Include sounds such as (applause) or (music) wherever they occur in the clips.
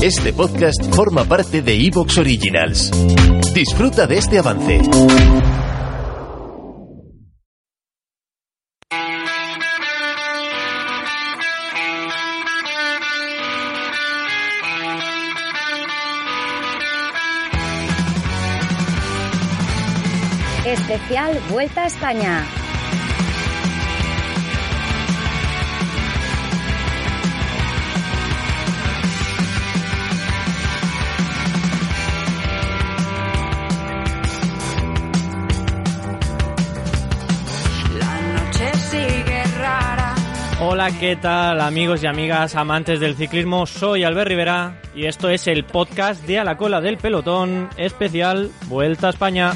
Este podcast forma parte de Evox Originals. Disfruta de este avance. Especial Vuelta a España. Hola, ¿qué tal amigos y amigas amantes del ciclismo? Soy Albert Rivera y esto es el podcast de A la cola del pelotón especial Vuelta a España.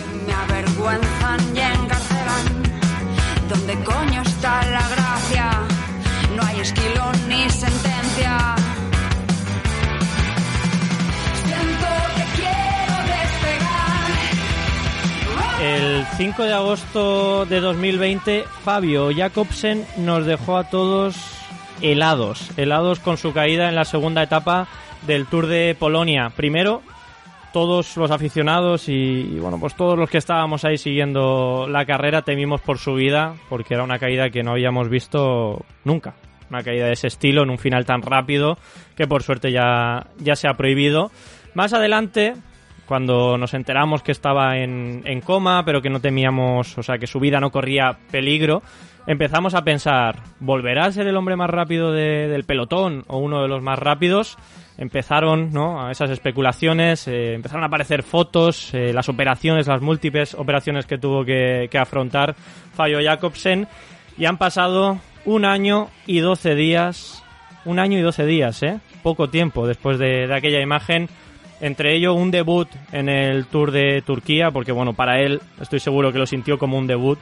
El 5 de agosto de 2020, Fabio Jacobsen nos dejó a todos helados, helados con su caída en la segunda etapa del Tour de Polonia. Primero, todos los aficionados y, y, bueno, pues todos los que estábamos ahí siguiendo la carrera temimos por su vida porque era una caída que no habíamos visto nunca. Una caída de ese estilo en un final tan rápido que por suerte ya, ya se ha prohibido. Más adelante, cuando nos enteramos que estaba en, en coma, pero que no temíamos, o sea, que su vida no corría peligro, empezamos a pensar, ¿volverá a ser el hombre más rápido de- del pelotón o uno de los más rápidos? Empezaron ¿no? esas especulaciones, eh, empezaron a aparecer fotos, eh, las operaciones, las múltiples operaciones que tuvo que, que afrontar Fabio Jacobsen y han pasado un año y 12 días, un año y 12 días, ¿eh? Poco tiempo después de, de aquella imagen entre ello un debut en el Tour de Turquía, porque bueno, para él estoy seguro que lo sintió como un debut,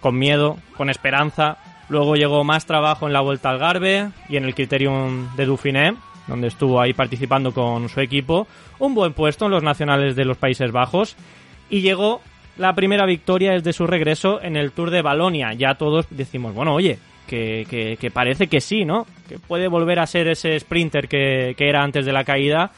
con miedo, con esperanza. Luego llegó más trabajo en la Vuelta al Garbe y en el Criterium de Dauphiné, donde estuvo ahí participando con su equipo. Un buen puesto en los nacionales de los Países Bajos. Y llegó la primera victoria desde su regreso en el Tour de Balonia. Ya todos decimos, bueno, oye, que, que- que parece que sí, ¿no? Que puede volver a ser ese sprinter que, que era antes de la caída.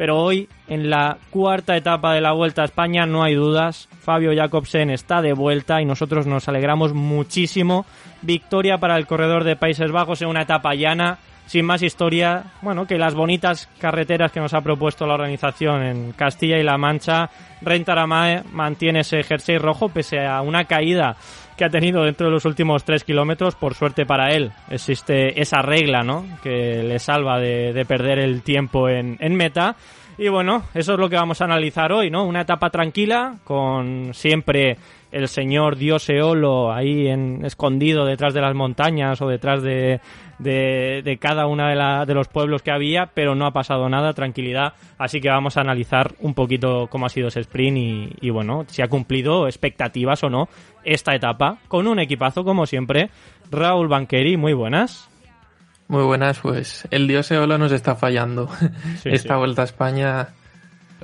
Pero hoy, en la cuarta etapa de la Vuelta a España, no hay dudas. Fabio Jacobsen está de vuelta y nosotros nos alegramos muchísimo. Victoria para el corredor de Países Bajos en una etapa llana. Sin más historia, bueno, que las bonitas carreteras que nos ha propuesto la organización en Castilla y La Mancha, Rentaramae mantiene ese jersey rojo pese a una caída que ha tenido dentro de los últimos tres kilómetros. Por suerte para él existe esa regla, ¿no? Que le salva de, de perder el tiempo en meta. Y bueno, eso es lo que vamos a analizar hoy, ¿no? Una etapa tranquila con siempre el señor Dios Eolo ahí en, escondido detrás de las montañas o detrás de, de, cada uno de, de los pueblos que había, pero no ha pasado nada, tranquilidad. Así que vamos a analizar un poquito cómo ha sido ese sprint y, y bueno, si ha cumplido expectativas o no esta etapa con un equipazo como siempre. Raúl Banqueri, muy buenas. Muy buenas, pues el dios Eolo nos está fallando. (laughs) Sí, Esta sí. vuelta a España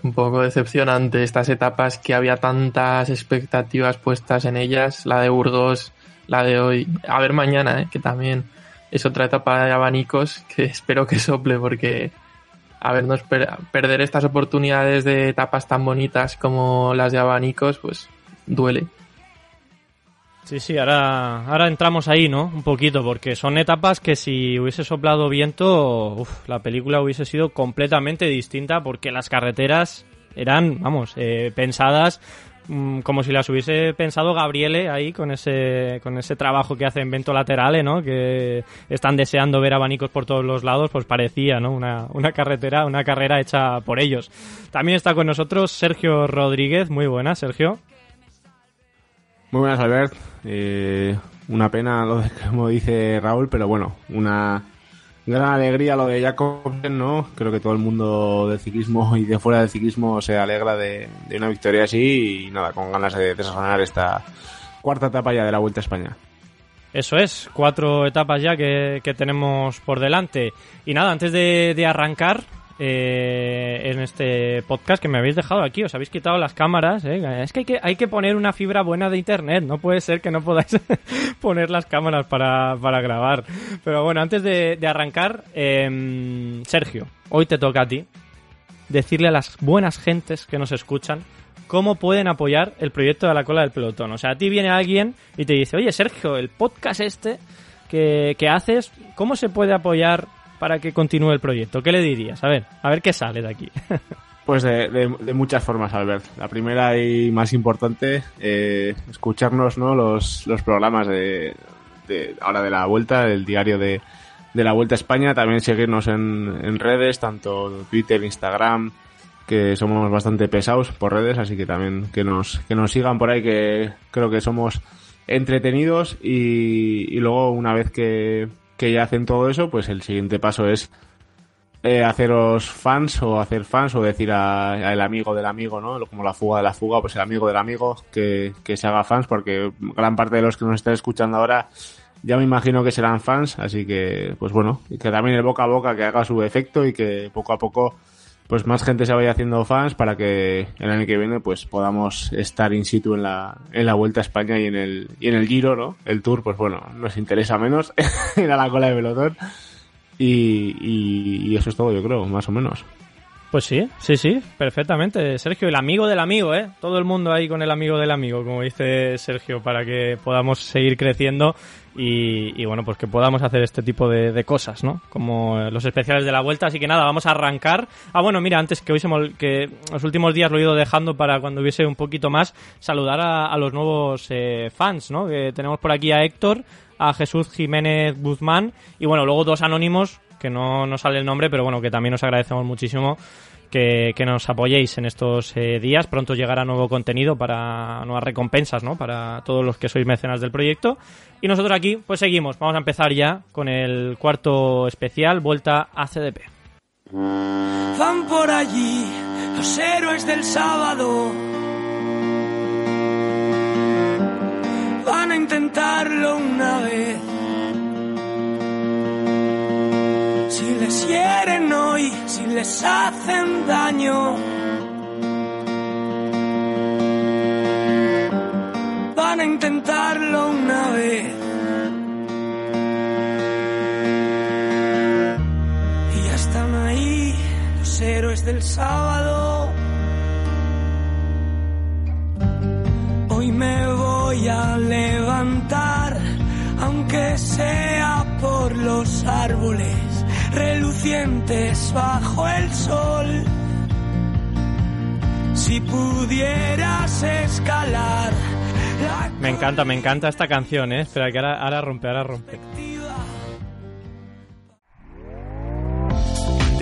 un poco decepcionante. Estas etapas que había tantas expectativas puestas en ellas, la de Burgos, la de hoy, a ver mañana, ¿eh? que también es otra etapa de abanicos que (laughs) espero que sople porque a vernos per- perder estas oportunidades de etapas tan bonitas como las de abanicos, pues duele. Sí, sí, ahora, ahora entramos ahí, ¿no? Un poquito, porque son etapas que si hubiese soplado viento, uf, la película hubiese sido completamente distinta porque las carreteras eran, vamos, eh, pensadas mm, como si las hubiese pensado Gabriele ahí con ese, con ese trabajo que hace en Vento Laterale, ¿no? Que están deseando ver abanicos por todos los lados, pues parecía, ¿no? Una, una carretera, una carrera hecha por ellos. También está con nosotros Sergio Rodríguez, muy buena, Sergio. Muy buenas, Albert. Eh, una pena lo de como dice Raúl, pero bueno, una gran alegría lo de Jacobsen, ¿no? Creo que todo el mundo del ciclismo y de fuera del ciclismo se alegra de, una victoria así y nada, con ganas de desasonar esta cuarta etapa ya de la Vuelta a España. Eso es, cuatro etapas ya que, tenemos por delante. Y nada, antes de arrancar, eh, en este podcast que me habéis dejado aquí. Os habéis quitado las cámaras. ¿eh? Es que hay, que hay que poner una fibra buena de internet. No puede ser que no podáis (laughs) poner las cámaras para, para grabar. Pero bueno, antes de, arrancar, em, Sergio, hoy te toca a ti decirle a las buenas gentes que nos escuchan cómo pueden apoyar el proyecto de la cola del pelotón. O sea, a ti viene alguien y te dice, oye Sergio, el podcast este que, que haces, ¿cómo se puede apoyar para que continúe el proyecto? ¿Qué le dirías? A ver, a ver qué sale de aquí. (laughs) Pues de, de, muchas formas, Albert. La primera y más importante, eh, escucharnos ¿no? los, los programas de, ahora de la vuelta, el diario de, la Vuelta a España, también seguirnos en, en redes, tanto Twitter, Instagram, que somos bastante pesados por redes, así que también que nos, que nos sigan por ahí, que creo que somos entretenidos y luego una vez que, que ya hacen todo eso, pues el siguiente paso es eh, haceros fans o hacer fans o decir al amigo del amigo, ¿no? Como la fuga de la fuga, pues el amigo del amigo que, que se haga fans porque gran parte de los que nos están escuchando ahora ya me imagino que serán fans, así que, pues bueno, que también el boca a boca que haga su efecto y que poco a poco, pues más gente se vaya haciendo fans para que el año que viene, pues podamos estar in situ en la, en la Vuelta a España y en el, y en el Giro, ¿no? El Tour, pues bueno, nos interesa menos, (laughs) ir a la cola de pelotón. Y, y, y eso es todo, yo creo, más o menos. Pues sí, sí, sí, perfectamente. Sergio, el amigo del amigo, ¿eh? Todo el mundo ahí con el amigo del amigo, como dice Sergio, para que podamos seguir creciendo y, bueno, pues que podamos hacer este tipo de, cosas, ¿no? Como los especiales de la vuelta. Así que nada, vamos a arrancar. Ah, bueno, mira, antes que hoy que los últimos días lo he ido dejando para cuando hubiese un poquito más, saludar a, los nuevos eh, fans, ¿no? Que tenemos por aquí a Héctor, a Jesús Jiménez Guzmán y bueno, luego dos anónimos que no nos sale el nombre, pero bueno, que también os agradecemos muchísimo que, nos apoyéis en estos eh, días. Pronto llegará nuevo contenido para nuevas recompensas, ¿no? Para todos los que sois mecenas del proyecto. Y nosotros aquí, pues seguimos. Vamos a empezar ya con el cuarto especial, Vuelta a CDP. Van por allí los héroes del sábado. Van a intentarlo una vez. Les hieren hoy, si les hacen daño, van a intentarlo una vez. Y ya están ahí los héroes del sábado. Hoy me voy a levantar, aunque sea por los árboles relucientes bajo el sol. Si pudieras escalar. Me encanta, me encanta esta canción, ¿eh? Espera, que ahora, ahora rompe, ahora rompe.